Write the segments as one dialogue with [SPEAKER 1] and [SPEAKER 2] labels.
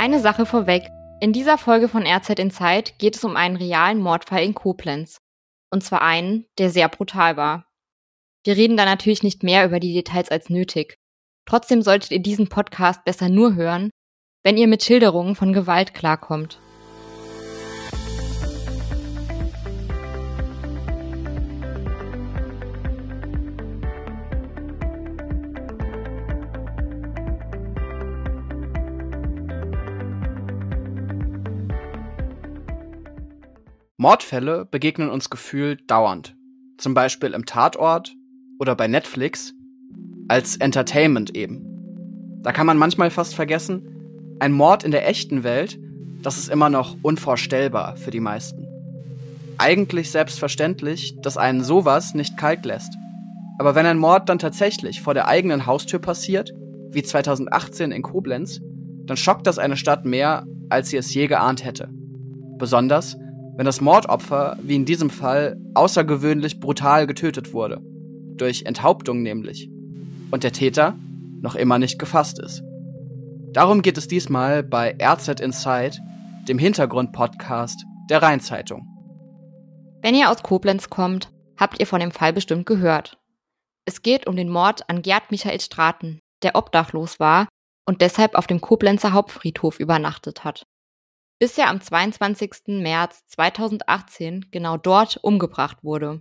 [SPEAKER 1] Eine Sache vorweg. In dieser Folge von RZ Inside geht es um einen realen Mordfall in Koblenz. Und zwar einen, der sehr brutal war. Wir reden da natürlich nicht mehr über die Details als nötig. Trotzdem solltet ihr diesen Podcast besser nur hören, wenn ihr mit Schilderungen von Gewalt klarkommt.
[SPEAKER 2] Mordfälle begegnen uns gefühlt dauernd. Zum Beispiel im Tatort oder bei Netflix als Entertainment eben. Da kann man manchmal fast vergessen, ein Mord in der echten Welt, das ist immer noch unvorstellbar für die meisten. Eigentlich selbstverständlich, dass einen sowas nicht kalt lässt. Aber wenn ein Mord dann tatsächlich vor der eigenen Haustür passiert, wie 2018 in Koblenz, dann schockt das eine Stadt mehr, als sie es je geahnt hätte. Besonders, wenn das Mordopfer, wie in diesem Fall, außergewöhnlich brutal getötet wurde. Durch Enthauptung nämlich. Und der Täter noch immer nicht gefasst ist. Darum geht es diesmal bei RZ Inside, dem Hintergrund-Podcast der Rheinzeitung.
[SPEAKER 1] Wenn ihr aus Koblenz kommt, habt ihr von dem Fall bestimmt gehört. Es geht um den Mord an Gerd Michael Straten, der obdachlos war und deshalb auf dem Koblenzer Hauptfriedhof übernachtet hat bis er am 22. März 2018 genau dort umgebracht wurde.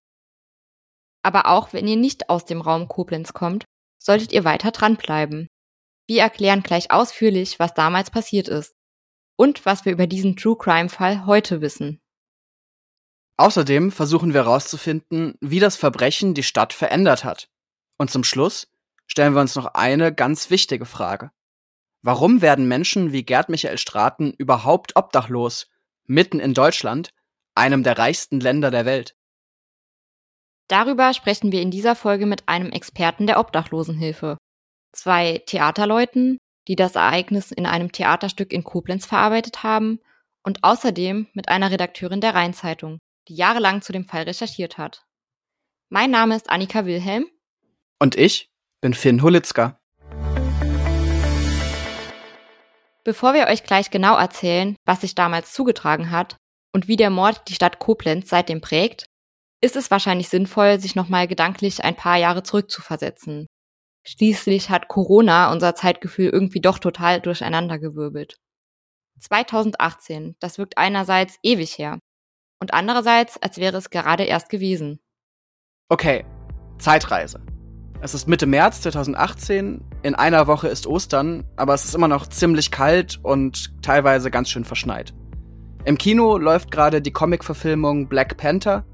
[SPEAKER 1] Aber auch wenn ihr nicht aus dem Raum Koblenz kommt, solltet ihr weiter dranbleiben. Wir erklären gleich ausführlich, was damals passiert ist und was wir über diesen True Crime Fall heute wissen.
[SPEAKER 2] Außerdem versuchen wir herauszufinden, wie das Verbrechen die Stadt verändert hat. Und zum Schluss stellen wir uns noch eine ganz wichtige Frage. Warum werden Menschen wie Gerd Michael Straten überhaupt obdachlos, mitten in Deutschland, einem der reichsten Länder der Welt?
[SPEAKER 1] Darüber sprechen wir in dieser Folge mit einem Experten der Obdachlosenhilfe, zwei Theaterleuten, die das Ereignis in einem Theaterstück in Koblenz verarbeitet haben, und außerdem mit einer Redakteurin der Rheinzeitung, die jahrelang zu dem Fall recherchiert hat. Mein Name ist Annika Wilhelm.
[SPEAKER 2] Und ich bin Finn Hulitzka.
[SPEAKER 1] Bevor wir euch gleich genau erzählen, was sich damals zugetragen hat und wie der Mord die Stadt Koblenz seitdem prägt, ist es wahrscheinlich sinnvoll, sich nochmal gedanklich ein paar Jahre zurückzuversetzen. Schließlich hat Corona unser Zeitgefühl irgendwie doch total durcheinandergewirbelt. 2018, das wirkt einerseits ewig her und andererseits, als wäre es gerade erst gewesen.
[SPEAKER 2] Okay, Zeitreise. Es ist Mitte März 2018, in einer Woche ist Ostern, aber es ist immer noch ziemlich kalt und teilweise ganz schön verschneit. Im Kino läuft gerade die Comic-Verfilmung Black Panther.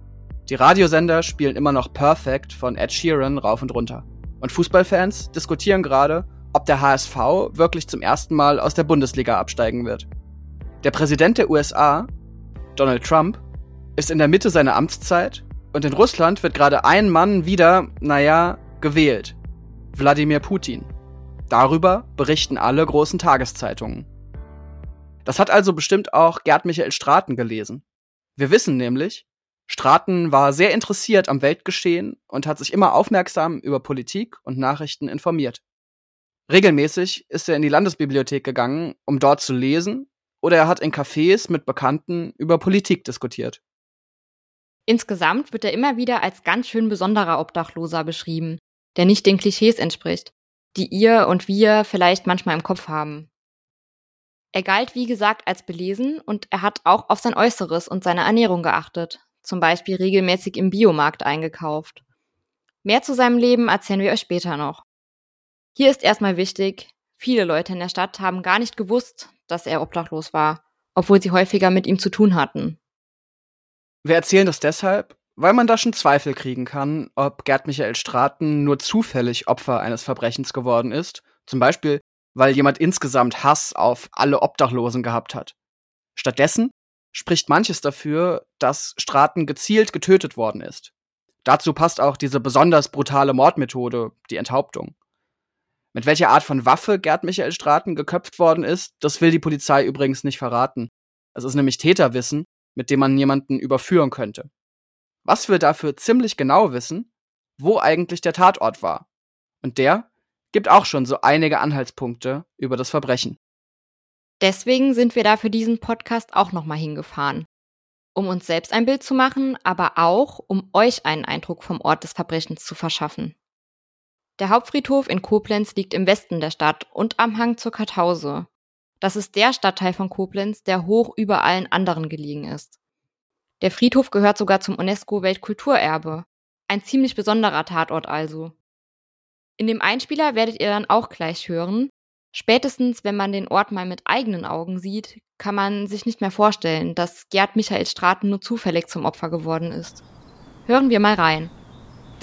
[SPEAKER 2] Die Radiosender spielen immer noch Perfect von Ed Sheeran rauf und runter. Und Fußballfans diskutieren gerade, ob der HSV wirklich zum ersten Mal aus der Bundesliga absteigen wird. Der Präsident der USA, Donald Trump, ist in der Mitte seiner Amtszeit und in Russland wird gerade ein Mann wieder, naja, gewählt. Wladimir Putin. Darüber berichten alle großen Tageszeitungen. Das hat also bestimmt auch Gerd Michael Straten gelesen. Wir wissen nämlich, Straten war sehr interessiert am Weltgeschehen und hat sich immer aufmerksam über Politik und Nachrichten informiert. Regelmäßig ist er in die Landesbibliothek gegangen, um dort zu lesen, oder er hat in Cafés mit Bekannten über Politik diskutiert.
[SPEAKER 1] Insgesamt wird er immer wieder als ganz schön besonderer Obdachloser beschrieben, der nicht den Klischees entspricht, die ihr und wir vielleicht manchmal im Kopf haben. Er galt, wie gesagt, als belesen und er hat auch auf sein Äußeres und seine Ernährung geachtet, zum Beispiel regelmäßig im Biomarkt eingekauft. Mehr zu seinem Leben erzählen wir euch später noch. Hier ist erstmal wichtig, viele Leute in der Stadt haben gar nicht gewusst, dass er obdachlos war, obwohl sie häufiger mit ihm zu tun hatten.
[SPEAKER 2] Wir erzählen das deshalb, weil man da schon Zweifel kriegen kann, ob Gerd Michael Straten nur zufällig Opfer eines Verbrechens geworden ist, zum Beispiel, weil jemand insgesamt Hass auf alle Obdachlosen gehabt hat. Stattdessen spricht manches dafür, dass Straten gezielt getötet worden ist. Dazu passt auch diese besonders brutale Mordmethode, die Enthauptung. Mit welcher Art von Waffe Gerd Michael Straten geköpft worden ist, das will die Polizei übrigens nicht verraten. Es ist nämlich Täterwissen, mit dem man jemanden überführen könnte. Was wir dafür ziemlich genau wissen, wo eigentlich der Tatort war. Und der gibt auch schon so einige Anhaltspunkte über das Verbrechen.
[SPEAKER 1] Deswegen sind wir da für diesen Podcast auch nochmal hingefahren. Um uns selbst ein Bild zu machen, aber auch, um euch einen Eindruck vom Ort des Verbrechens zu verschaffen. Der Hauptfriedhof in Koblenz liegt im Westen der Stadt und am Hang zur Kartause. Das ist der Stadtteil von Koblenz, der hoch über allen anderen gelegen ist. Der Friedhof gehört sogar zum UNESCO-Weltkulturerbe. Ein ziemlich besonderer Tatort also. In dem Einspieler werdet ihr dann auch gleich hören, spätestens wenn man den Ort mal mit eigenen Augen sieht, kann man sich nicht mehr vorstellen, dass Gerd Michael Straten nur zufällig zum Opfer geworden ist. Hören wir mal rein.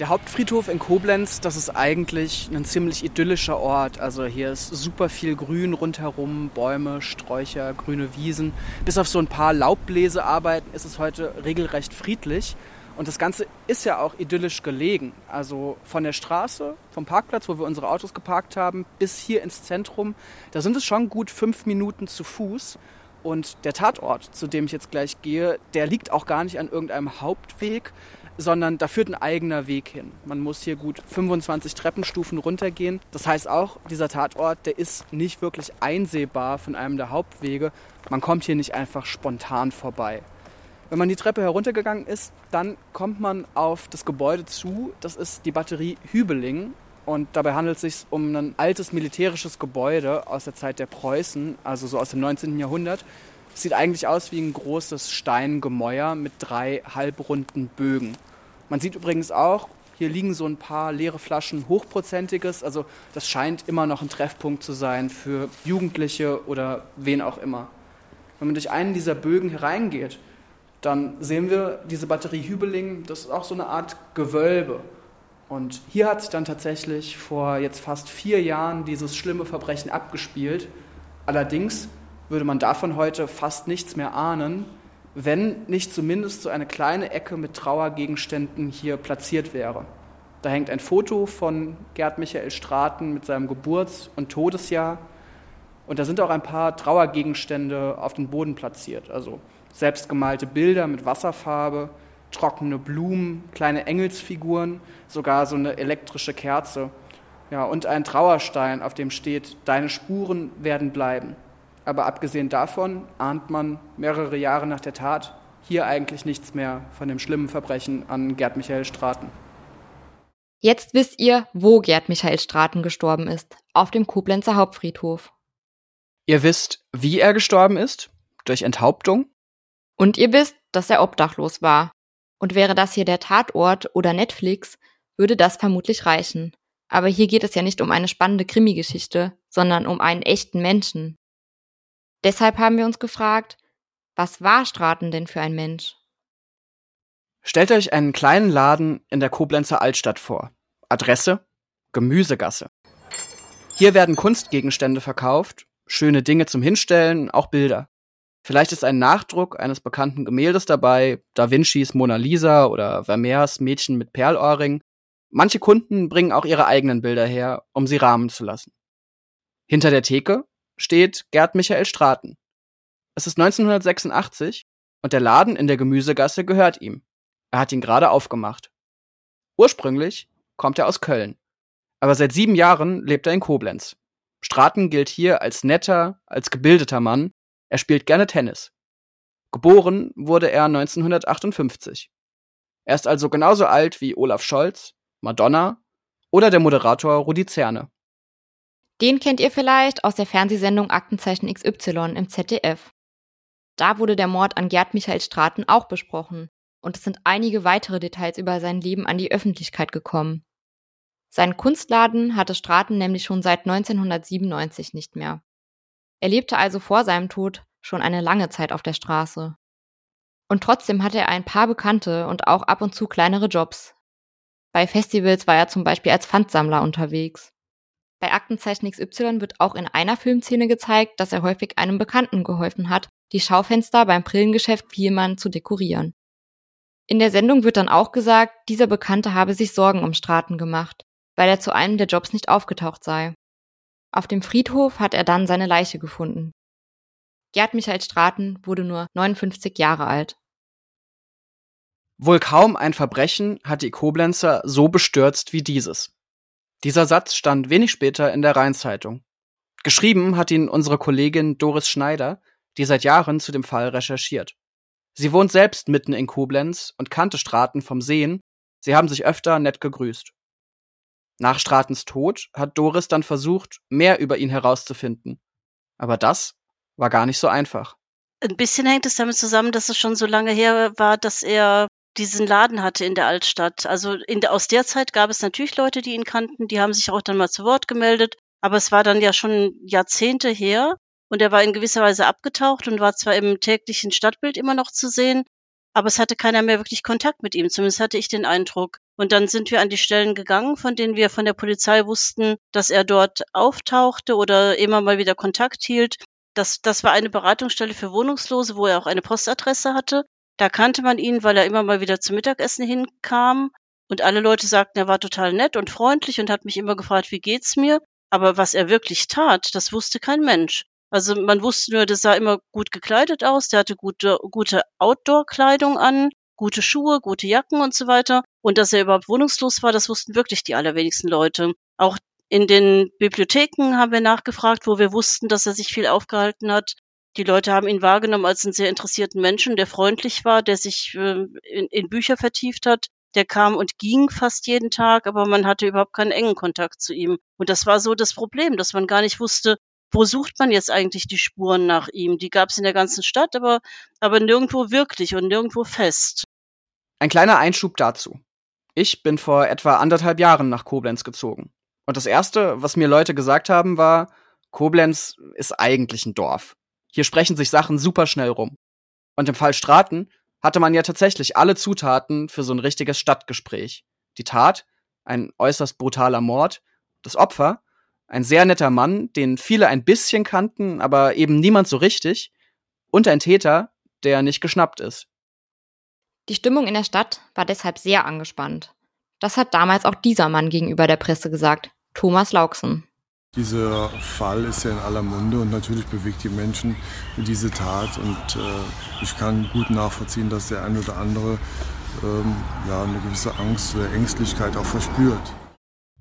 [SPEAKER 2] Der Hauptfriedhof in Koblenz, das ist eigentlich ein ziemlich idyllischer Ort. Also hier ist super viel Grün rundherum, Bäume, Sträucher, grüne Wiesen. Bis auf so ein paar Laubbläsearbeiten ist es heute regelrecht friedlich. Und das Ganze ist ja auch idyllisch gelegen. Also von der Straße, vom Parkplatz, wo wir unsere Autos geparkt haben, bis hier ins Zentrum, da sind es schon gut fünf Minuten zu Fuß. Und der Tatort, zu dem ich jetzt gleich gehe, der liegt auch gar nicht an irgendeinem Hauptweg, sondern da führt ein eigener Weg hin. Man muss hier gut 25 Treppenstufen runtergehen. Das heißt auch, dieser Tatort, der ist nicht wirklich einsehbar von einem der Hauptwege. Man kommt hier nicht einfach spontan vorbei. Wenn man die Treppe heruntergegangen ist, dann kommt man auf das Gebäude zu. Das ist die Batterie Hübeling. Und dabei handelt es sich um ein altes militärisches Gebäude aus der Zeit der Preußen, also so aus dem 19. Jahrhundert. Sieht eigentlich aus wie ein großes Steingemäuer mit drei halbrunden Bögen. Man sieht übrigens auch, hier liegen so ein paar leere Flaschen Hochprozentiges. Also das scheint immer noch ein Treffpunkt zu sein für Jugendliche oder wen auch immer. Wenn man durch einen dieser Bögen hereingeht, dann sehen wir diese Batterie Hübeling, das ist auch so eine Art Gewölbe. Und hier hat sich dann tatsächlich vor jetzt fast vier Jahren dieses schlimme Verbrechen abgespielt. Allerdings würde man davon heute fast nichts mehr ahnen, wenn nicht zumindest so eine kleine Ecke mit Trauergegenständen hier platziert wäre. Da hängt ein Foto von Gerd Michael Straten mit seinem Geburts- und Todesjahr. Und da sind auch ein paar Trauergegenstände auf den Boden platziert. Also selbstgemalte Bilder mit Wasserfarbe, trockene Blumen, kleine Engelsfiguren, sogar so eine elektrische Kerze. Ja, und ein Trauerstein, auf dem steht, deine Spuren werden bleiben. Aber abgesehen davon ahnt man mehrere Jahre nach der Tat hier eigentlich nichts mehr von dem schlimmen Verbrechen an Gerd Michael Straten.
[SPEAKER 1] Jetzt wisst ihr, wo Gerd Michael Straten gestorben ist, auf dem Koblenzer Hauptfriedhof.
[SPEAKER 2] Ihr wisst, wie er gestorben ist? Durch Enthauptung?
[SPEAKER 1] Und ihr wisst, dass er obdachlos war. Und wäre das hier der Tatort oder Netflix, würde das vermutlich reichen. Aber hier geht es ja nicht um eine spannende Krimi-Geschichte, sondern um einen echten Menschen, Deshalb haben wir uns gefragt, was war Straten denn für ein Mensch?
[SPEAKER 2] Stellt euch einen kleinen Laden in der Koblenzer Altstadt vor. Adresse Gemüsegasse. Hier werden Kunstgegenstände verkauft, schöne Dinge zum Hinstellen, auch Bilder. Vielleicht ist ein Nachdruck eines bekannten Gemäldes dabei, Da Vincis Mona Lisa oder Vermeers Mädchen mit Perlohrring. Manche Kunden bringen auch ihre eigenen Bilder her, um sie rahmen zu lassen. Hinter der Theke steht Gerd Michael Straten. Es ist 1986 und der Laden in der Gemüsegasse gehört ihm. Er hat ihn gerade aufgemacht. Ursprünglich kommt er aus Köln, aber seit sieben Jahren lebt er in Koblenz. Straten gilt hier als netter, als gebildeter Mann. Er spielt gerne Tennis. Geboren wurde er 1958. Er ist also genauso alt wie Olaf Scholz, Madonna oder der Moderator Rudi Zerne.
[SPEAKER 1] Den kennt ihr vielleicht aus der Fernsehsendung Aktenzeichen XY im ZDF. Da wurde der Mord an Gerd Michael Straten auch besprochen und es sind einige weitere Details über sein Leben an die Öffentlichkeit gekommen. Seinen Kunstladen hatte Straten nämlich schon seit 1997 nicht mehr. Er lebte also vor seinem Tod schon eine lange Zeit auf der Straße. Und trotzdem hatte er ein paar Bekannte und auch ab und zu kleinere Jobs. Bei Festivals war er zum Beispiel als Pfandsammler unterwegs. Bei Aktenzeichen XY wird auch in einer Filmszene gezeigt, dass er häufig einem Bekannten geholfen hat, die Schaufenster beim Brillengeschäft Vielmann zu dekorieren. In der Sendung wird dann auch gesagt, dieser Bekannte habe sich Sorgen um Straten gemacht, weil er zu einem der Jobs nicht aufgetaucht sei. Auf dem Friedhof hat er dann seine Leiche gefunden. Gerd Michael Straten wurde nur 59 Jahre alt.
[SPEAKER 2] Wohl kaum ein Verbrechen hat die Koblenzer so bestürzt wie dieses. Dieser Satz stand wenig später in der Rheinzeitung. Geschrieben hat ihn unsere Kollegin Doris Schneider, die seit Jahren zu dem Fall recherchiert. Sie wohnt selbst mitten in Koblenz und kannte Straten vom Sehen. Sie haben sich öfter nett gegrüßt. Nach Stratens Tod hat Doris dann versucht, mehr über ihn herauszufinden. Aber das war gar nicht so einfach.
[SPEAKER 3] Ein bisschen hängt es damit zusammen, dass es schon so lange her war, dass er diesen Laden hatte in der Altstadt. Also in aus der Zeit gab es natürlich Leute, die ihn kannten, die haben sich auch dann mal zu Wort gemeldet, aber es war dann ja schon Jahrzehnte her und er war in gewisser Weise abgetaucht und war zwar im täglichen Stadtbild immer noch zu sehen, aber es hatte keiner mehr wirklich Kontakt mit ihm, zumindest hatte ich den Eindruck. Und dann sind wir an die Stellen gegangen, von denen wir von der Polizei wussten, dass er dort auftauchte oder immer mal wieder Kontakt hielt. Das, das war eine Beratungsstelle für Wohnungslose, wo er auch eine Postadresse hatte. Da kannte man ihn, weil er immer mal wieder zum Mittagessen hinkam. Und alle Leute sagten, er war total nett und freundlich und hat mich immer gefragt, wie geht's mir? Aber was er wirklich tat, das wusste kein Mensch. Also man wusste nur, das sah immer gut gekleidet aus, der hatte gute, gute Outdoor-Kleidung an, gute Schuhe, gute Jacken und so weiter. Und dass er überhaupt wohnungslos war, das wussten wirklich die allerwenigsten Leute. Auch in den Bibliotheken haben wir nachgefragt, wo wir wussten, dass er sich viel aufgehalten hat. Die Leute haben ihn wahrgenommen als einen sehr interessierten Menschen, der freundlich war, der sich äh, in, in Bücher vertieft hat. Der kam und ging fast jeden Tag, aber man hatte überhaupt keinen engen Kontakt zu ihm. Und das war so das Problem, dass man gar nicht wusste, wo sucht man jetzt eigentlich die Spuren nach ihm? Die gab es in der ganzen Stadt, aber, aber nirgendwo wirklich und nirgendwo fest.
[SPEAKER 2] Ein kleiner Einschub dazu. Ich bin vor etwa anderthalb Jahren nach Koblenz gezogen. Und das Erste, was mir Leute gesagt haben, war, Koblenz ist eigentlich ein Dorf. Hier sprechen sich Sachen super schnell rum. Und im Fall Straten hatte man ja tatsächlich alle Zutaten für so ein richtiges Stadtgespräch. Die Tat, ein äußerst brutaler Mord, das Opfer, ein sehr netter Mann, den viele ein bisschen kannten, aber eben niemand so richtig. Und ein Täter, der nicht geschnappt ist.
[SPEAKER 1] Die Stimmung in der Stadt war deshalb sehr angespannt. Das hat damals auch dieser Mann gegenüber der Presse gesagt, Thomas Lauksen.
[SPEAKER 4] Dieser Fall ist ja in aller Munde und natürlich bewegt die Menschen diese Tat und äh, ich kann gut nachvollziehen, dass der ein oder andere ähm, ja, eine gewisse Angst oder Ängstlichkeit auch verspürt.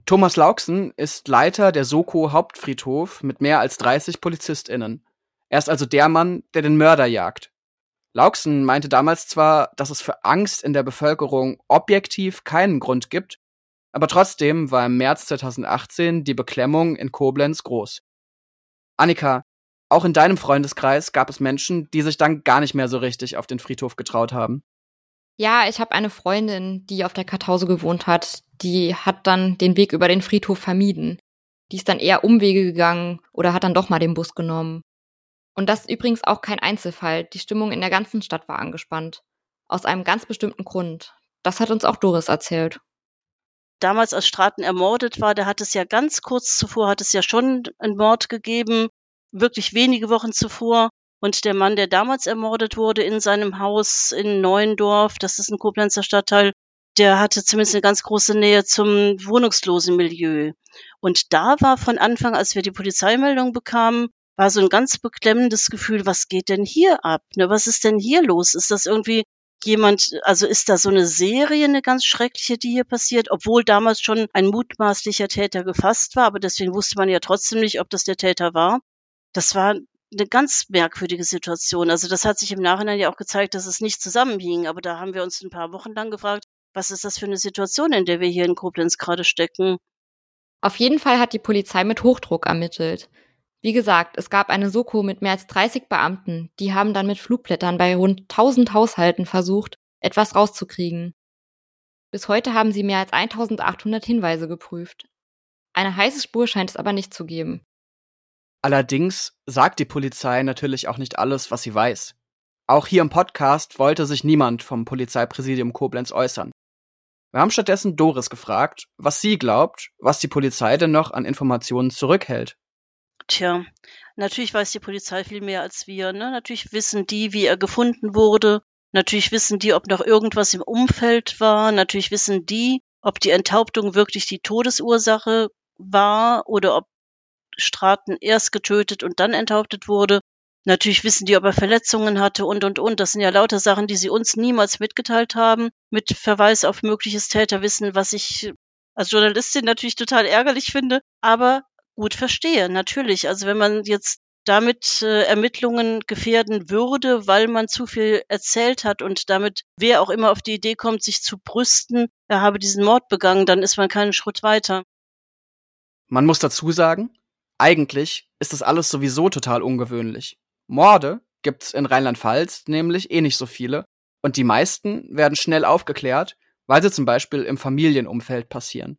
[SPEAKER 2] Thomas Lauksen ist Leiter der Soko Hauptfriedhof mit mehr als 30 PolizistInnen. Er ist also der Mann, der den Mörder jagt. Lauksen meinte damals zwar, dass es für Angst in der Bevölkerung objektiv keinen Grund gibt, aber trotzdem war im März 2018 die Beklemmung in Koblenz groß. Annika, auch in deinem Freundeskreis gab es Menschen, die sich dann gar nicht mehr so richtig auf den Friedhof getraut haben.
[SPEAKER 1] Ja, ich habe eine Freundin, die auf der Kartause gewohnt hat. Die hat dann den Weg über den Friedhof vermieden. Die ist dann eher Umwege gegangen oder hat dann doch mal den Bus genommen. Und das ist übrigens auch kein Einzelfall. Die Stimmung in der ganzen Stadt war angespannt. Aus einem ganz bestimmten Grund. Das hat uns auch Doris erzählt.
[SPEAKER 3] Damals, als Straten ermordet war, da hat es ja ganz kurz zuvor, hat es ja schon einen Mord gegeben, wirklich wenige Wochen zuvor. Und der Mann, der damals ermordet wurde in seinem Haus in Neuendorf, das ist ein Koblenzer Stadtteil, der hatte zumindest eine ganz große Nähe zum wohnungslosen Milieu. Und da war von Anfang, als wir die Polizeimeldung bekamen, war so ein ganz beklemmendes Gefühl, was geht denn hier ab? Ne, was ist denn hier los? Ist das irgendwie jemand, also ist da so eine Serie, eine ganz schreckliche, die hier passiert, obwohl damals schon ein mutmaßlicher Täter gefasst war, aber deswegen wusste man ja trotzdem nicht, ob das der Täter war. Das war eine ganz merkwürdige Situation. Also das hat sich im Nachhinein ja auch gezeigt, dass es nicht zusammenhing. Aber da haben wir uns ein paar Wochen lang gefragt, was ist das für eine Situation, in der wir hier in Koblenz gerade stecken?
[SPEAKER 1] Auf jeden Fall hat die Polizei mit Hochdruck ermittelt. Wie gesagt, es gab eine Soko mit mehr als 30 Beamten, die haben dann mit Flugblättern bei rund 1000 Haushalten versucht, etwas rauszukriegen. Bis heute haben sie mehr als 1800 Hinweise geprüft. Eine heiße Spur scheint es aber nicht zu geben.
[SPEAKER 2] Allerdings sagt die Polizei natürlich auch nicht alles, was sie weiß. Auch hier im Podcast wollte sich niemand vom Polizeipräsidium Koblenz äußern. Wir haben stattdessen Doris gefragt, was sie glaubt, was die Polizei denn noch an Informationen zurückhält.
[SPEAKER 3] Tja, natürlich weiß die Polizei viel mehr als wir. Ne? Natürlich wissen die, wie er gefunden wurde. Natürlich wissen die, ob noch irgendwas im Umfeld war. Natürlich wissen die, ob die Enthauptung wirklich die Todesursache war oder ob Straten erst getötet und dann enthauptet wurde. Natürlich wissen die, ob er Verletzungen hatte und, und, und. Das sind ja lauter Sachen, die sie uns niemals mitgeteilt haben, mit Verweis auf mögliches Täterwissen, was ich als Journalistin natürlich total ärgerlich finde. Aber gut verstehe, natürlich. Also wenn man jetzt damit äh, Ermittlungen gefährden würde, weil man zu viel erzählt hat und damit wer auch immer auf die Idee kommt, sich zu brüsten, er habe diesen Mord begangen, dann ist man keinen Schritt weiter.
[SPEAKER 2] Man muss dazu sagen, eigentlich ist das alles sowieso total ungewöhnlich. Morde gibt's in Rheinland-Pfalz nämlich eh nicht so viele und die meisten werden schnell aufgeklärt, weil sie zum Beispiel im Familienumfeld passieren.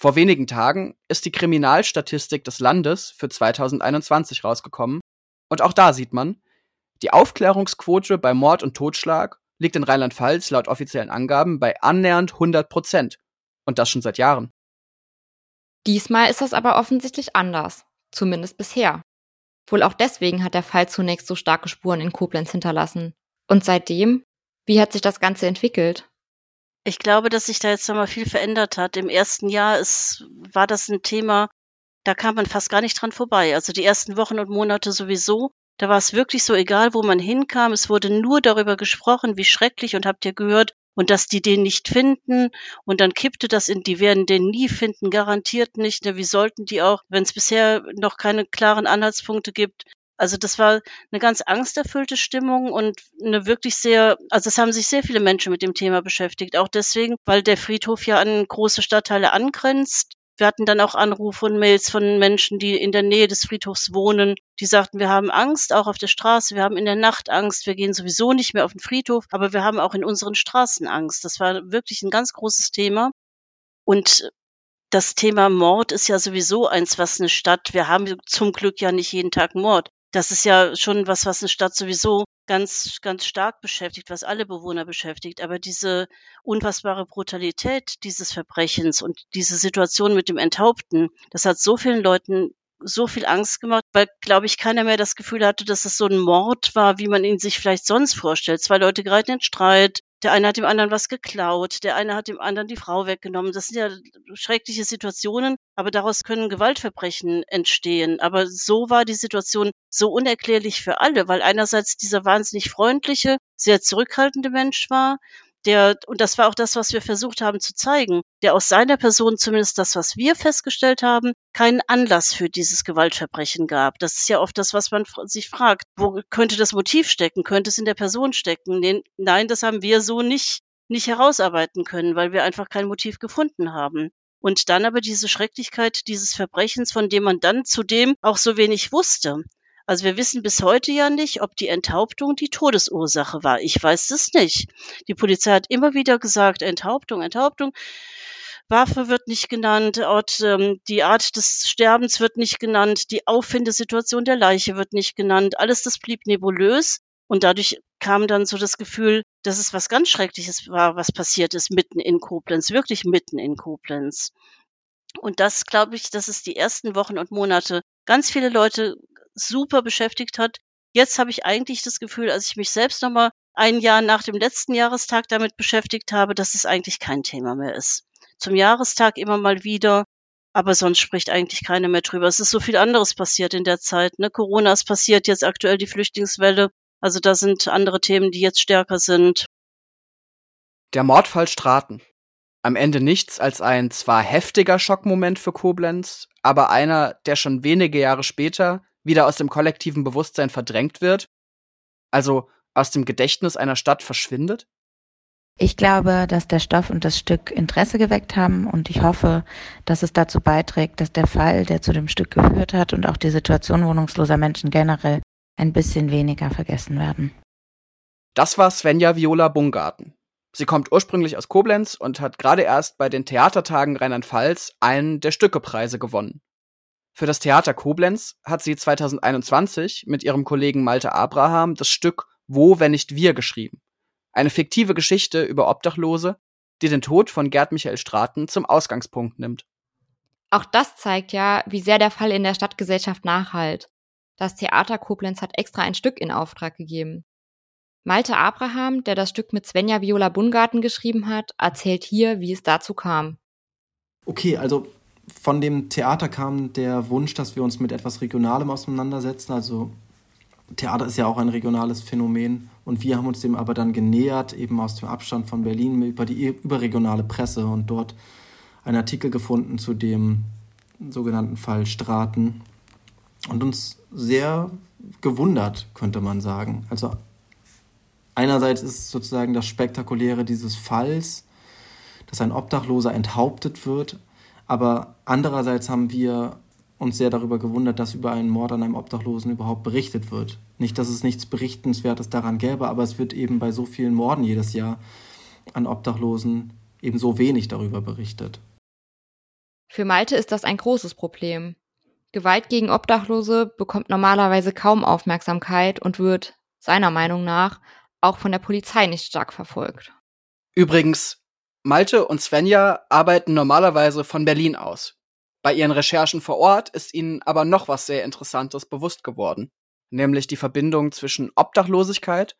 [SPEAKER 2] Vor wenigen Tagen ist die Kriminalstatistik des Landes für 2021 rausgekommen. Und auch da sieht man, die Aufklärungsquote bei Mord und Totschlag liegt in Rheinland-Pfalz laut offiziellen Angaben bei annähernd 100 Prozent. Und das schon seit Jahren.
[SPEAKER 1] Diesmal ist das aber offensichtlich anders. Zumindest bisher. Wohl auch deswegen hat der Fall zunächst so starke Spuren in Koblenz hinterlassen. Und seitdem? Wie hat sich das Ganze entwickelt?
[SPEAKER 3] Ich glaube, dass sich da jetzt nochmal viel verändert hat. Im ersten Jahr ist, war das ein Thema, da kam man fast gar nicht dran vorbei. Also die ersten Wochen und Monate sowieso. Da war es wirklich so egal, wo man hinkam. Es wurde nur darüber gesprochen, wie schrecklich und habt ihr gehört und dass die den nicht finden und dann kippte das in, die werden den nie finden, garantiert nicht. Ne? Wie sollten die auch, wenn es bisher noch keine klaren Anhaltspunkte gibt, also das war eine ganz angsterfüllte Stimmung und eine wirklich sehr, also es haben sich sehr viele Menschen mit dem Thema beschäftigt. Auch deswegen, weil der Friedhof ja an große Stadtteile angrenzt. Wir hatten dann auch Anrufe und Mails von Menschen, die in der Nähe des Friedhofs wohnen, die sagten, wir haben Angst, auch auf der Straße, wir haben in der Nacht Angst, wir gehen sowieso nicht mehr auf den Friedhof, aber wir haben auch in unseren Straßen Angst. Das war wirklich ein ganz großes Thema. Und das Thema Mord ist ja sowieso eins, was eine Stadt, wir haben zum Glück ja nicht jeden Tag Mord, das ist ja schon was, was eine Stadt sowieso ganz, ganz stark beschäftigt, was alle Bewohner beschäftigt. Aber diese unfassbare Brutalität dieses Verbrechens und diese Situation mit dem Enthaupten, das hat so vielen Leuten so viel Angst gemacht, weil, glaube ich, keiner mehr das Gefühl hatte, dass es so ein Mord war, wie man ihn sich vielleicht sonst vorstellt. Zwei Leute geraten in Streit, der eine hat dem anderen was geklaut, der eine hat dem anderen die Frau weggenommen. Das sind ja schreckliche Situationen, aber daraus können Gewaltverbrechen entstehen. Aber so war die Situation so unerklärlich für alle, weil einerseits dieser wahnsinnig freundliche, sehr zurückhaltende Mensch war, der, und das war auch das, was wir versucht haben zu zeigen, der aus seiner Person zumindest das, was wir festgestellt haben, keinen Anlass für dieses Gewaltverbrechen gab. Das ist ja oft das, was man sich fragt. Wo könnte das Motiv stecken? Könnte es in der Person stecken? Nein, das haben wir so nicht, nicht herausarbeiten können, weil wir einfach kein Motiv gefunden haben. Und dann aber diese Schrecklichkeit dieses Verbrechens, von dem man dann zudem auch so wenig wusste. Also wir wissen bis heute ja nicht, ob die Enthauptung die Todesursache war. Ich weiß es nicht. Die Polizei hat immer wieder gesagt, Enthauptung, Enthauptung. Waffe wird nicht genannt, Ort, ähm, die Art des Sterbens wird nicht genannt, die Auffindesituation der Leiche wird nicht genannt. Alles das blieb nebulös und dadurch kam dann so das Gefühl, dass es was ganz Schreckliches war, was passiert ist mitten in Koblenz, wirklich mitten in Koblenz. Und das, glaube ich, dass es die ersten Wochen und Monate ganz viele Leute super beschäftigt hat. Jetzt habe ich eigentlich das Gefühl, als ich mich selbst nochmal ein Jahr nach dem letzten Jahrestag damit beschäftigt habe, dass es eigentlich kein Thema mehr ist. Zum Jahrestag immer mal wieder, aber sonst spricht eigentlich keiner mehr drüber. Es ist so viel anderes passiert in der Zeit. Ne? Corona ist passiert, jetzt aktuell die Flüchtlingswelle. Also da sind andere Themen, die jetzt stärker sind.
[SPEAKER 2] Der Mordfall Straten. Am Ende nichts als ein zwar heftiger Schockmoment für Koblenz, aber einer, der schon wenige Jahre später wieder aus dem kollektiven Bewusstsein verdrängt wird? Also aus dem Gedächtnis einer Stadt verschwindet?
[SPEAKER 5] Ich glaube, dass der Stoff und das Stück Interesse geweckt haben und ich hoffe, dass es dazu beiträgt, dass der Fall, der zu dem Stück geführt hat und auch die Situation wohnungsloser Menschen generell ein bisschen weniger vergessen werden.
[SPEAKER 2] Das war Svenja Viola Bungarten. Sie kommt ursprünglich aus Koblenz und hat gerade erst bei den Theatertagen Rheinland-Pfalz einen der Stückepreise gewonnen. Für das Theater Koblenz hat sie 2021 mit ihrem Kollegen Malte Abraham das Stück Wo, wenn nicht wir geschrieben. Eine fiktive Geschichte über Obdachlose, die den Tod von Gerd Michael Straten zum Ausgangspunkt nimmt.
[SPEAKER 1] Auch das zeigt ja, wie sehr der Fall in der Stadtgesellschaft nachhalt. Das Theater Koblenz hat extra ein Stück in Auftrag gegeben. Malte Abraham, der das Stück mit Svenja Viola Bungarten geschrieben hat, erzählt hier, wie es dazu kam.
[SPEAKER 6] Okay, also von dem Theater kam der Wunsch, dass wir uns mit etwas Regionalem auseinandersetzen. Also Theater ist ja auch ein regionales Phänomen und wir haben uns dem aber dann genähert, eben aus dem Abstand von Berlin über die überregionale Presse und dort einen Artikel gefunden, zu dem sogenannten Fall Straten und uns sehr gewundert, könnte man sagen. Also einerseits ist sozusagen das Spektakuläre dieses Falls, dass ein Obdachloser enthauptet wird, aber andererseits haben wir uns sehr darüber gewundert, dass über einen Mord an einem Obdachlosen überhaupt berichtet wird. Nicht, dass es nichts Berichtenswertes daran gäbe, aber es wird eben bei so vielen Morden jedes Jahr an Obdachlosen eben so wenig darüber berichtet.
[SPEAKER 1] Für Malte ist das ein großes Problem. Gewalt gegen Obdachlose bekommt normalerweise kaum Aufmerksamkeit und wird, seiner Meinung nach, auch von der Polizei nicht stark verfolgt.
[SPEAKER 2] Übrigens, Malte und Svenja arbeiten normalerweise von Berlin aus. Bei ihren Recherchen vor Ort ist ihnen aber noch was sehr Interessantes bewusst geworden, nämlich die Verbindung zwischen Obdachlosigkeit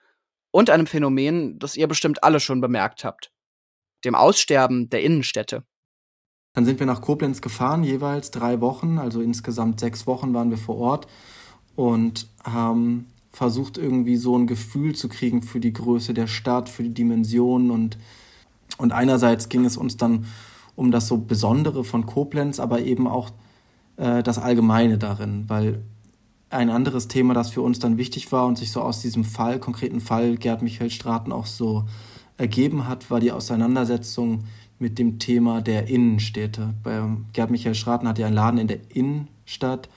[SPEAKER 2] und einem Phänomen, das ihr bestimmt alle schon bemerkt habt, dem Aussterben der Innenstädte.
[SPEAKER 6] Dann sind wir nach Koblenz gefahren, jeweils drei Wochen, also insgesamt sechs Wochen waren wir vor Ort und haben versucht irgendwie so ein Gefühl zu kriegen für die Größe der Stadt, für die Dimensionen und, und einerseits ging es uns dann um das so Besondere von Koblenz, aber eben auch äh, das Allgemeine darin, weil ein anderes Thema, das für uns dann wichtig war und sich so aus diesem Fall, konkreten Fall Gerd Michael Straten auch so ergeben hat, war die Auseinandersetzung mit dem Thema der Innenstädte. Bei Gerd Michael Straten hat ja einen Laden in der Innenstadt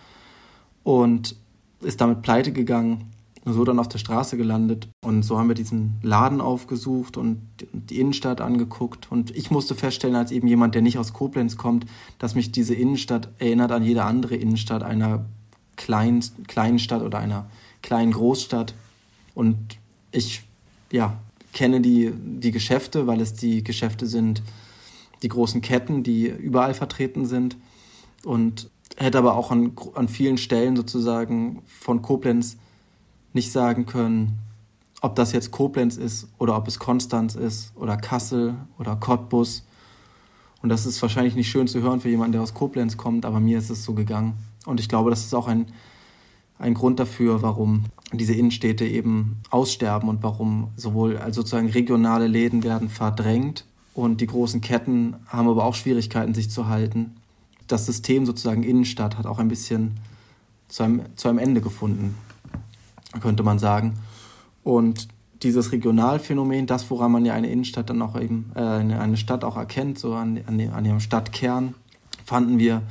[SPEAKER 6] und ist damit pleite gegangen so dann auf der Straße gelandet. Und so haben wir diesen Laden aufgesucht und die Innenstadt angeguckt. Und ich musste feststellen, als eben jemand, der nicht aus Koblenz kommt, dass mich diese Innenstadt erinnert an jede andere Innenstadt einer kleinen, kleinen Stadt oder einer kleinen Großstadt. Und ich, ja, kenne die, die Geschäfte, weil es die Geschäfte sind, die großen Ketten, die überall vertreten sind. Und hätte aber auch an, an vielen Stellen sozusagen von Koblenz nicht sagen können, ob das jetzt Koblenz ist oder ob es Konstanz ist oder Kassel oder Cottbus. Und das ist wahrscheinlich nicht schön zu hören für jemanden, der aus Koblenz kommt, aber mir ist es so gegangen. Und ich glaube, das ist auch ein, ein Grund dafür, warum diese Innenstädte eben aussterben und warum sowohl also sozusagen regionale Läden werden verdrängt und die großen Ketten haben aber auch Schwierigkeiten, sich zu halten. Das System sozusagen Innenstadt hat auch ein bisschen zu einem, zu einem Ende gefunden könnte man sagen. Und dieses Regionalphänomen, das, woran man ja eine Innenstadt dann auch eben, äh, eine Stadt auch erkennt, so an, an, an ihrem Stadtkern, fanden wir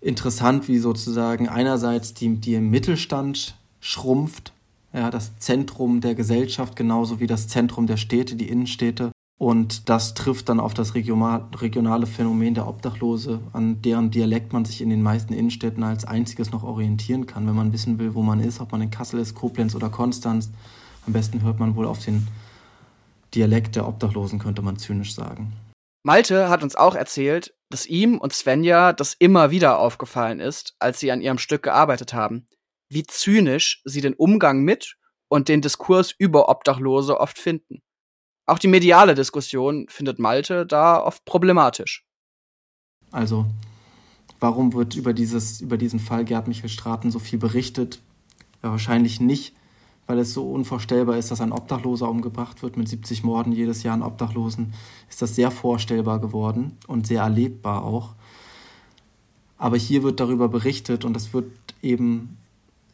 [SPEAKER 6] interessant, wie sozusagen einerseits die, die Mittelstand schrumpft, ja, das Zentrum der Gesellschaft genauso wie das Zentrum der Städte, die Innenstädte. Und das trifft dann auf das regionale Phänomen der Obdachlose, an deren Dialekt man sich in den meisten Innenstädten als einziges noch orientieren kann, wenn man wissen will, wo man ist, ob man in Kassel ist, Koblenz oder Konstanz. Am besten hört man wohl auf den Dialekt der Obdachlosen, könnte man zynisch sagen.
[SPEAKER 2] Malte hat uns auch erzählt, dass ihm und Svenja das immer wieder aufgefallen ist, als sie an ihrem Stück gearbeitet haben. Wie zynisch sie den Umgang mit und den Diskurs über Obdachlose oft finden. Auch die mediale Diskussion findet Malte da oft problematisch.
[SPEAKER 6] Also, warum wird über, dieses, über diesen Fall Gerd Michael Straten so viel berichtet? Ja, wahrscheinlich nicht, weil es so unvorstellbar ist, dass ein Obdachloser umgebracht wird. Mit 70 Morden jedes Jahr an Obdachlosen ist das sehr vorstellbar geworden und sehr erlebbar auch. Aber hier wird darüber berichtet und das wird eben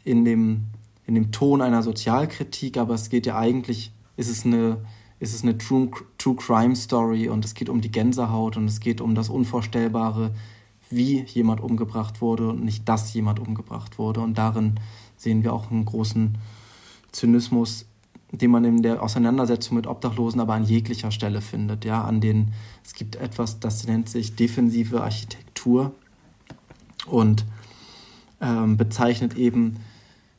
[SPEAKER 6] in dem, in dem Ton einer Sozialkritik, aber es geht ja eigentlich, ist es eine ist es eine True, True Crime Story und es geht um die Gänsehaut und es geht um das Unvorstellbare, wie jemand umgebracht wurde und nicht, dass jemand umgebracht wurde. Und darin sehen wir auch einen großen Zynismus, den man in der Auseinandersetzung mit Obdachlosen aber an jeglicher Stelle findet. Ja, an den, es gibt etwas, das nennt sich defensive Architektur und ähm, bezeichnet eben,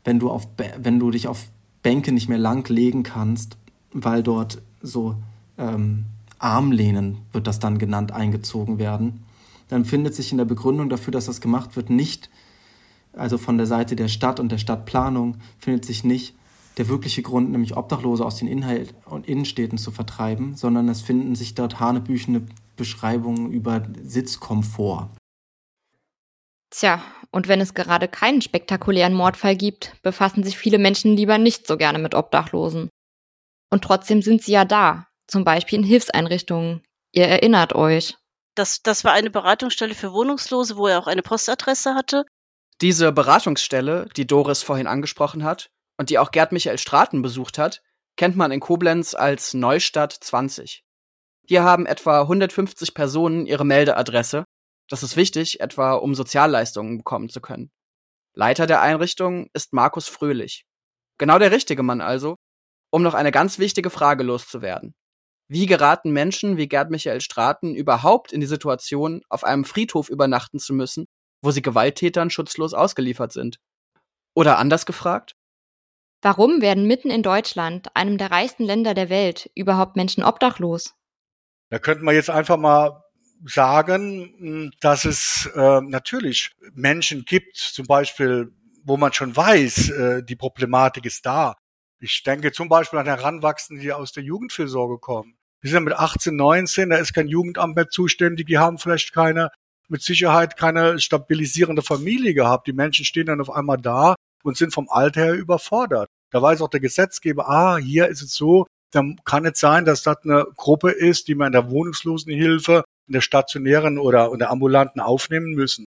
[SPEAKER 6] wenn du, auf, wenn du dich auf Bänke nicht mehr lang legen kannst, weil dort so ähm, Armlehnen, wird das dann genannt, eingezogen werden, dann findet sich in der Begründung dafür, dass das gemacht wird, nicht, also von der Seite der Stadt und der Stadtplanung, findet sich nicht der wirkliche Grund, nämlich Obdachlose aus den Inhalt und Innenstädten zu vertreiben, sondern es finden sich dort hanebüchene Beschreibungen über Sitzkomfort.
[SPEAKER 1] Tja, und wenn es gerade keinen spektakulären Mordfall gibt, befassen sich viele Menschen lieber nicht so gerne mit Obdachlosen. Und trotzdem sind sie ja da, zum Beispiel in Hilfseinrichtungen. Ihr erinnert euch.
[SPEAKER 3] Das, das war eine Beratungsstelle für Wohnungslose, wo er auch eine Postadresse hatte.
[SPEAKER 2] Diese Beratungsstelle, die Doris vorhin angesprochen hat und die auch Gerd Michael Straten besucht hat, kennt man in Koblenz als Neustadt 20. Hier haben etwa 150 Personen ihre Meldeadresse. Das ist wichtig, etwa um Sozialleistungen bekommen zu können. Leiter der Einrichtung ist Markus Fröhlich. Genau der richtige Mann also, um noch eine ganz wichtige Frage loszuwerden. Wie geraten Menschen wie Gerd Michael Straten überhaupt in die Situation, auf einem Friedhof übernachten zu müssen, wo sie Gewalttätern schutzlos ausgeliefert sind? Oder anders gefragt?
[SPEAKER 1] Warum werden mitten in Deutschland, einem der reichsten Länder der Welt, überhaupt Menschen obdachlos?
[SPEAKER 7] Da könnte man jetzt einfach mal sagen, dass es äh, natürlich Menschen gibt, zum Beispiel, wo man schon weiß, äh, die Problematik ist da. Ich denke zum Beispiel an Heranwachsende, die aus der Jugendfürsorge kommen. Die sind mit 18, 19, da ist kein Jugendamt mehr zuständig, die haben vielleicht keine, mit Sicherheit keine stabilisierende Familie gehabt. Die Menschen stehen dann auf einmal da und sind vom Alter her überfordert. Da weiß auch der Gesetzgeber, ah, hier ist es so, dann kann es sein, dass das eine Gruppe ist, die wir in der Wohnungslosenhilfe, in der stationären oder in der ambulanten aufnehmen müssen.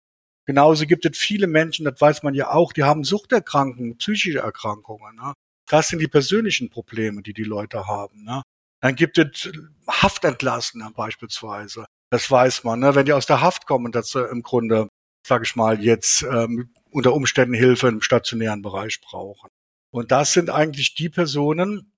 [SPEAKER 7] Genauso gibt es viele Menschen, das weiß man ja auch, die haben Suchterkrankungen, psychische Erkrankungen. Ne? Das sind die persönlichen Probleme, die die Leute haben. Ne? Dann gibt es Haftentlassene beispielsweise. Das weiß man. Ne? Wenn die aus der Haft kommen, dass sie im Grunde, sage ich mal, jetzt ähm, unter Umständen Hilfe im stationären Bereich brauchen. Und das sind eigentlich die Personen,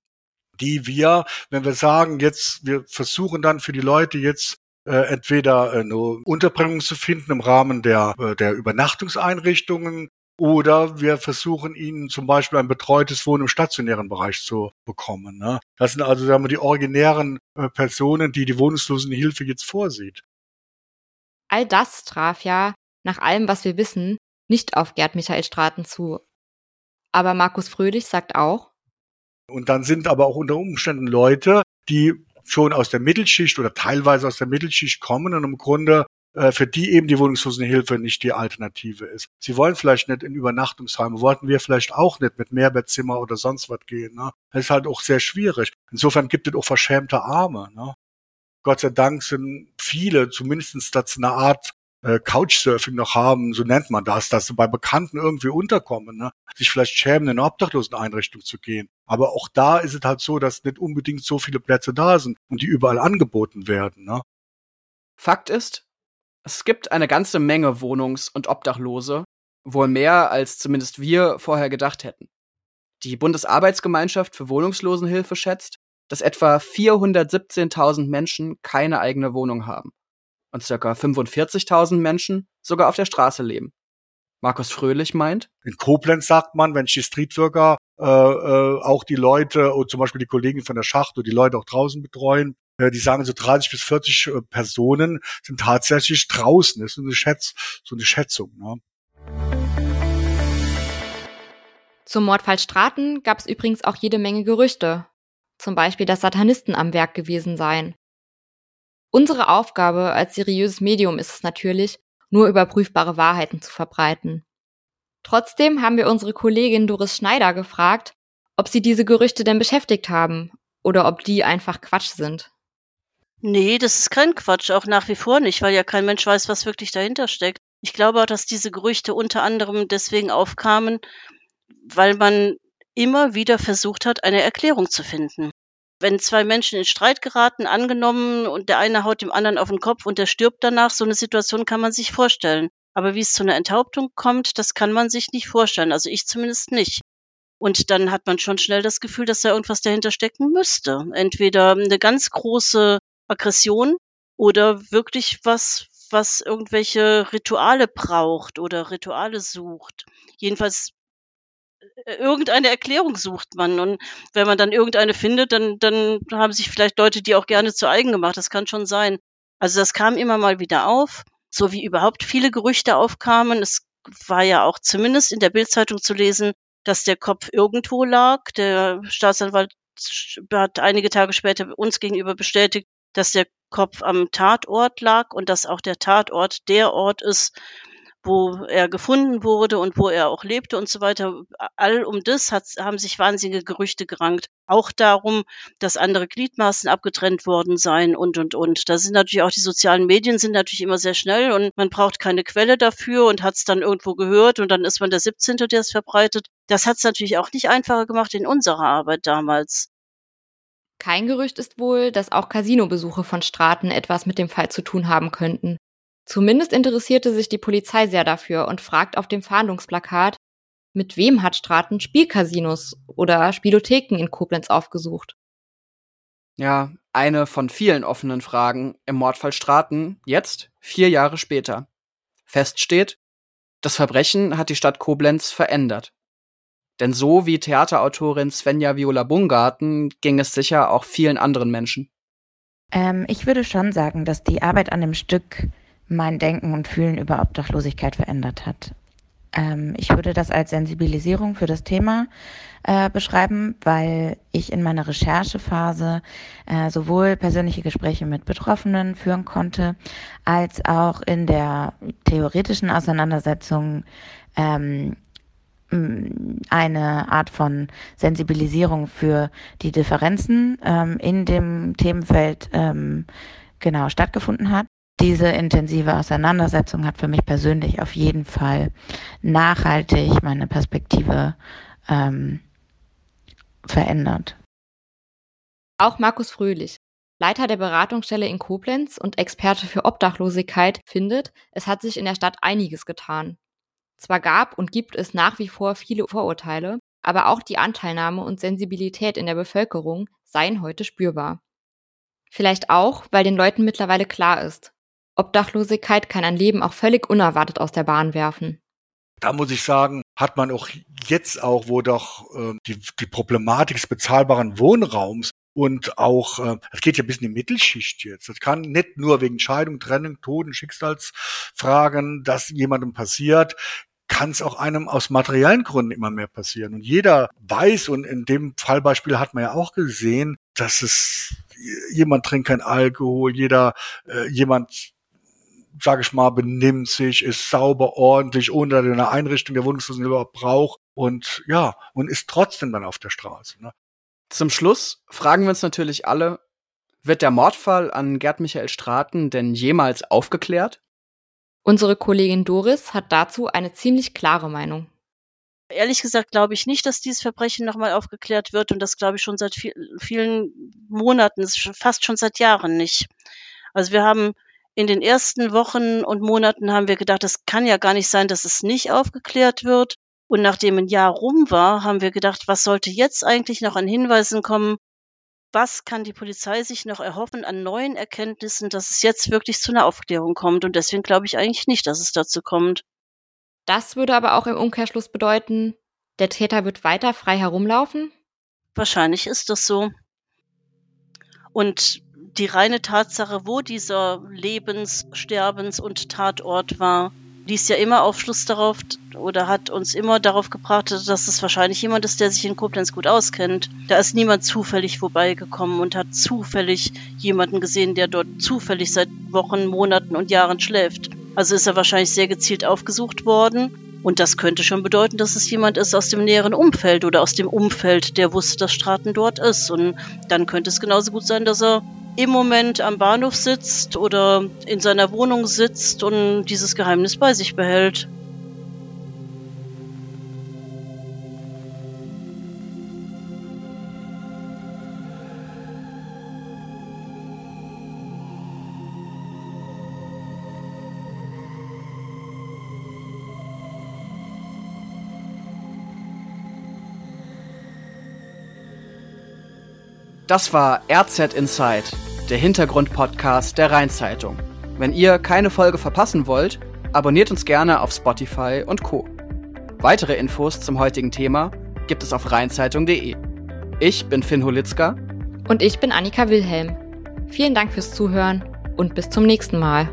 [SPEAKER 7] die wir, wenn wir sagen, jetzt, wir versuchen dann für die Leute jetzt äh, entweder äh, eine Unterbringung zu finden im Rahmen der, äh, der Übernachtungseinrichtungen oder wir versuchen ihnen zum Beispiel ein betreutes Wohnen im stationären Bereich zu bekommen. Ne? Das sind also sagen wir, die originären äh, Personen, die die Wohnungslosenhilfe jetzt vorsieht.
[SPEAKER 1] All das traf ja, nach allem, was wir wissen, nicht auf Gerd Michael Straten zu. Aber Markus Fröhlich sagt auch,
[SPEAKER 7] und dann sind aber auch unter Umständen Leute, die schon aus der Mittelschicht oder teilweise aus der Mittelschicht kommen und im Grunde für die eben die Wohnungslosenhilfe nicht die Alternative ist. Sie wollen vielleicht nicht in Übernachtungsheime, wollten wir vielleicht auch nicht mit Mehrbettzimmer oder sonst was gehen. Ne? Das ist halt auch sehr schwierig. Insofern gibt es auch verschämte Arme. Ne? Gott sei Dank sind viele, zumindestens das eine Art äh, Couchsurfing noch haben, so nennt man das, dass sie bei Bekannten irgendwie unterkommen, ne? sich vielleicht schämen, in eine Obdachloseneinrichtung zu gehen. Aber auch da ist es halt so, dass nicht unbedingt so viele Plätze da sind und die überall angeboten werden. Ne?
[SPEAKER 2] Fakt ist, es gibt eine ganze Menge Wohnungs- und Obdachlose, wohl mehr als zumindest wir vorher gedacht hätten. Die Bundesarbeitsgemeinschaft für Wohnungslosenhilfe schätzt, dass etwa 417.000 Menschen keine eigene Wohnung haben und ca. 45.000 Menschen sogar auf der Straße leben. Markus Fröhlich meint.
[SPEAKER 7] In Koblenz sagt man, wenn die Streetworker äh, äh, auch die Leute, und zum Beispiel die Kollegen von der Schacht oder die Leute auch draußen betreuen, die sagen so 30 bis 40 äh, Personen sind tatsächlich draußen. Das ist eine, Schätz, so eine Schätzung. Ne?
[SPEAKER 1] Zum Mordfall Straten gab es übrigens auch jede Menge Gerüchte. Zum Beispiel, dass Satanisten am Werk gewesen seien. Unsere Aufgabe als seriöses Medium ist es natürlich, nur überprüfbare Wahrheiten zu verbreiten. Trotzdem haben wir unsere Kollegin Doris Schneider gefragt, ob sie diese Gerüchte denn beschäftigt haben oder ob die einfach Quatsch sind.
[SPEAKER 3] Nee, das ist kein Quatsch, auch nach wie vor nicht, weil ja kein Mensch weiß, was wirklich dahinter steckt. Ich glaube auch, dass diese Gerüchte unter anderem deswegen aufkamen, weil man immer wieder versucht hat, eine Erklärung zu finden. Wenn zwei Menschen in Streit geraten, angenommen, und der eine haut dem anderen auf den Kopf und der stirbt danach, so eine Situation kann man sich vorstellen. Aber wie es zu einer Enthauptung kommt, das kann man sich nicht vorstellen. Also ich zumindest nicht. Und dann hat man schon schnell das Gefühl, dass da irgendwas dahinter stecken müsste. Entweder eine ganz große Aggression oder wirklich was, was irgendwelche Rituale braucht oder Rituale sucht. Jedenfalls äh, irgendeine Erklärung sucht man. Und wenn man dann irgendeine findet, dann, dann haben sich vielleicht Leute die auch gerne zu eigen gemacht. Das kann schon sein. Also das kam immer mal wieder auf, so wie überhaupt viele Gerüchte aufkamen. Es war ja auch zumindest in der Bildzeitung zu lesen, dass der Kopf irgendwo lag. Der Staatsanwalt hat einige Tage später uns gegenüber bestätigt, dass der Kopf am Tatort lag und dass auch der Tatort der Ort ist, wo er gefunden wurde und wo er auch lebte und so weiter. All um das hat, haben sich wahnsinnige Gerüchte gerankt. Auch darum, dass andere Gliedmaßen abgetrennt worden seien und, und, und. Da sind natürlich auch die sozialen Medien sind natürlich immer sehr schnell und man braucht keine Quelle dafür und hat es dann irgendwo gehört und dann ist man der 17., der es verbreitet. Das hat es natürlich auch nicht einfacher gemacht in unserer Arbeit damals.
[SPEAKER 1] Kein Gerücht ist wohl, dass auch Casinobesuche von Straten etwas mit dem Fall zu tun haben könnten. Zumindest interessierte sich die Polizei sehr dafür und fragt auf dem Fahndungsplakat, mit wem hat Straten Spielcasinos oder Spielotheken in Koblenz aufgesucht?
[SPEAKER 2] Ja, eine von vielen offenen Fragen im Mordfall Straten, jetzt, vier Jahre später. Fest steht, das Verbrechen hat die Stadt Koblenz verändert. Denn so wie Theaterautorin Svenja Viola Bungarten ging es sicher auch vielen anderen Menschen.
[SPEAKER 5] Ähm, ich würde schon sagen, dass die Arbeit an dem Stück mein Denken und Fühlen über Obdachlosigkeit verändert hat. Ähm, ich würde das als Sensibilisierung für das Thema äh, beschreiben, weil ich in meiner Recherchephase äh, sowohl persönliche Gespräche mit Betroffenen führen konnte, als auch in der theoretischen Auseinandersetzung ähm, eine Art von Sensibilisierung für die Differenzen ähm, in dem Themenfeld ähm, genau stattgefunden hat. Diese intensive Auseinandersetzung hat für mich persönlich auf jeden Fall nachhaltig meine Perspektive ähm, verändert.
[SPEAKER 1] Auch Markus Fröhlich, Leiter der Beratungsstelle in Koblenz und Experte für Obdachlosigkeit, findet, es hat sich in der Stadt einiges getan. Zwar gab und gibt es nach wie vor viele Vorurteile, aber auch die Anteilnahme und Sensibilität in der Bevölkerung seien heute spürbar. Vielleicht auch, weil den Leuten mittlerweile klar ist, Obdachlosigkeit kann ein Leben auch völlig unerwartet aus der Bahn werfen.
[SPEAKER 7] Da muss ich sagen, hat man auch jetzt auch, wo doch äh, die, die Problematik des bezahlbaren Wohnraums und auch, äh, es geht ja bis in die Mittelschicht jetzt. Das kann nicht nur wegen Scheidung, Trennung, Toten, Schicksalsfragen, dass jemandem passiert, kann es auch einem aus materiellen Gründen immer mehr passieren. Und jeder weiß, und in dem Fallbeispiel hat man ja auch gesehen, dass es jemand trinkt kein Alkohol, jeder, äh, jemand sage ich mal, benimmt sich, ist sauber, ordentlich, ohne eine Einrichtung der Wohnungslosen überhaupt braucht und ja, und ist trotzdem dann auf der Straße. Ne?
[SPEAKER 2] Zum Schluss fragen wir uns natürlich alle, wird der Mordfall an Gerd Michael Straten denn jemals aufgeklärt?
[SPEAKER 1] Unsere Kollegin Doris hat dazu eine ziemlich klare Meinung.
[SPEAKER 3] Ehrlich gesagt glaube ich nicht, dass dieses Verbrechen nochmal aufgeklärt wird und das glaube ich schon seit viel, vielen Monaten, fast schon seit Jahren nicht. Also wir haben in den ersten Wochen und Monaten haben wir gedacht, es kann ja gar nicht sein, dass es nicht aufgeklärt wird. Und nachdem ein Jahr rum war, haben wir gedacht, was sollte jetzt eigentlich noch an Hinweisen kommen, was kann die Polizei sich noch erhoffen an neuen Erkenntnissen, dass es jetzt wirklich zu einer Aufklärung kommt. Und deswegen glaube ich eigentlich nicht, dass es dazu kommt.
[SPEAKER 1] Das würde aber auch im Umkehrschluss bedeuten, der Täter wird weiter frei herumlaufen?
[SPEAKER 3] Wahrscheinlich ist das so. Und die reine Tatsache, wo dieser Lebens-, Sterbens- und Tatort war, ließ ja immer Aufschluss darauf oder hat uns immer darauf gebracht, dass es wahrscheinlich jemand ist, der sich in Koblenz gut auskennt. Da ist niemand zufällig vorbeigekommen und hat zufällig jemanden gesehen, der dort zufällig seit Wochen, Monaten und Jahren schläft. Also ist er wahrscheinlich sehr gezielt aufgesucht worden. Und das könnte schon bedeuten, dass es jemand ist aus dem näheren Umfeld oder aus dem Umfeld, der wusste, dass Straten dort ist. Und dann könnte es genauso gut sein, dass er im Moment am Bahnhof sitzt oder in seiner Wohnung sitzt und dieses Geheimnis bei sich behält.
[SPEAKER 2] Das war RZ Inside, der Hintergrund-Podcast der Rheinzeitung. Wenn ihr keine Folge verpassen wollt, abonniert uns gerne auf Spotify und Co. Weitere Infos zum heutigen Thema gibt es auf rheinzeitung.de. Ich bin Finn Holitzka.
[SPEAKER 1] Und ich bin Annika Wilhelm. Vielen Dank fürs Zuhören und bis zum nächsten Mal.